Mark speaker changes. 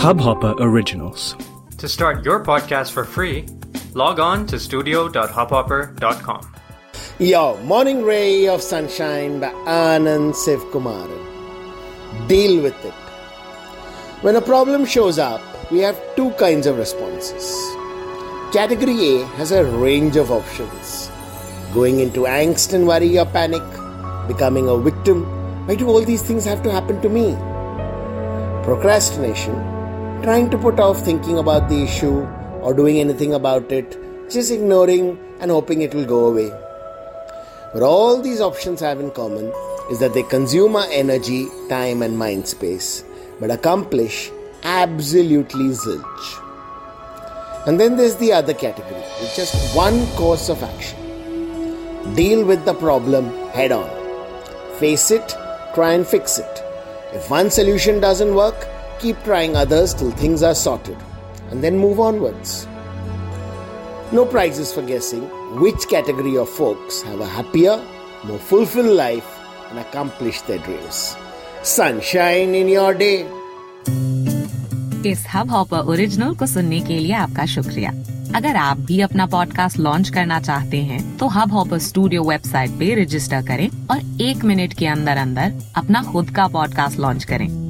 Speaker 1: Hubhopper Originals.
Speaker 2: To start your podcast for free, log on to studio.hubhopper.com.
Speaker 3: Yo, Morning Ray of Sunshine by Anand Sivkumaran. Deal with it. When a problem shows up, we have two kinds of responses. Category A has a range of options. Going into angst and worry or panic, becoming a victim. Why do all these things have to happen to me? Procrastination, trying to put off thinking about the issue or doing anything about it, just ignoring and hoping it will go away. But all these options have in common is that they consume our energy, time, and mind space, but accomplish absolutely zilch. And then there's the other category, just one course of action. Deal with the problem head on. Face it, try and fix it. If one solution doesn't work, keep trying others till things are sorted, and then move onwards. No prizes for guessing which category of folks have a happier, more fulfilled life and accomplish their dreams. Sunshine in your day.
Speaker 4: इस Hubhopper original को सुनने के लिए आपका शुक्रिया अगर आप भी अपना पॉडकास्ट लॉन्च करना चाहते हैं तो हब हॉपर स्टूडियो वेबसाइट पे रजिस्टर करें और एक मिनट के अंदर अंदर अपना खुद का पॉडकास्ट लॉन्च करें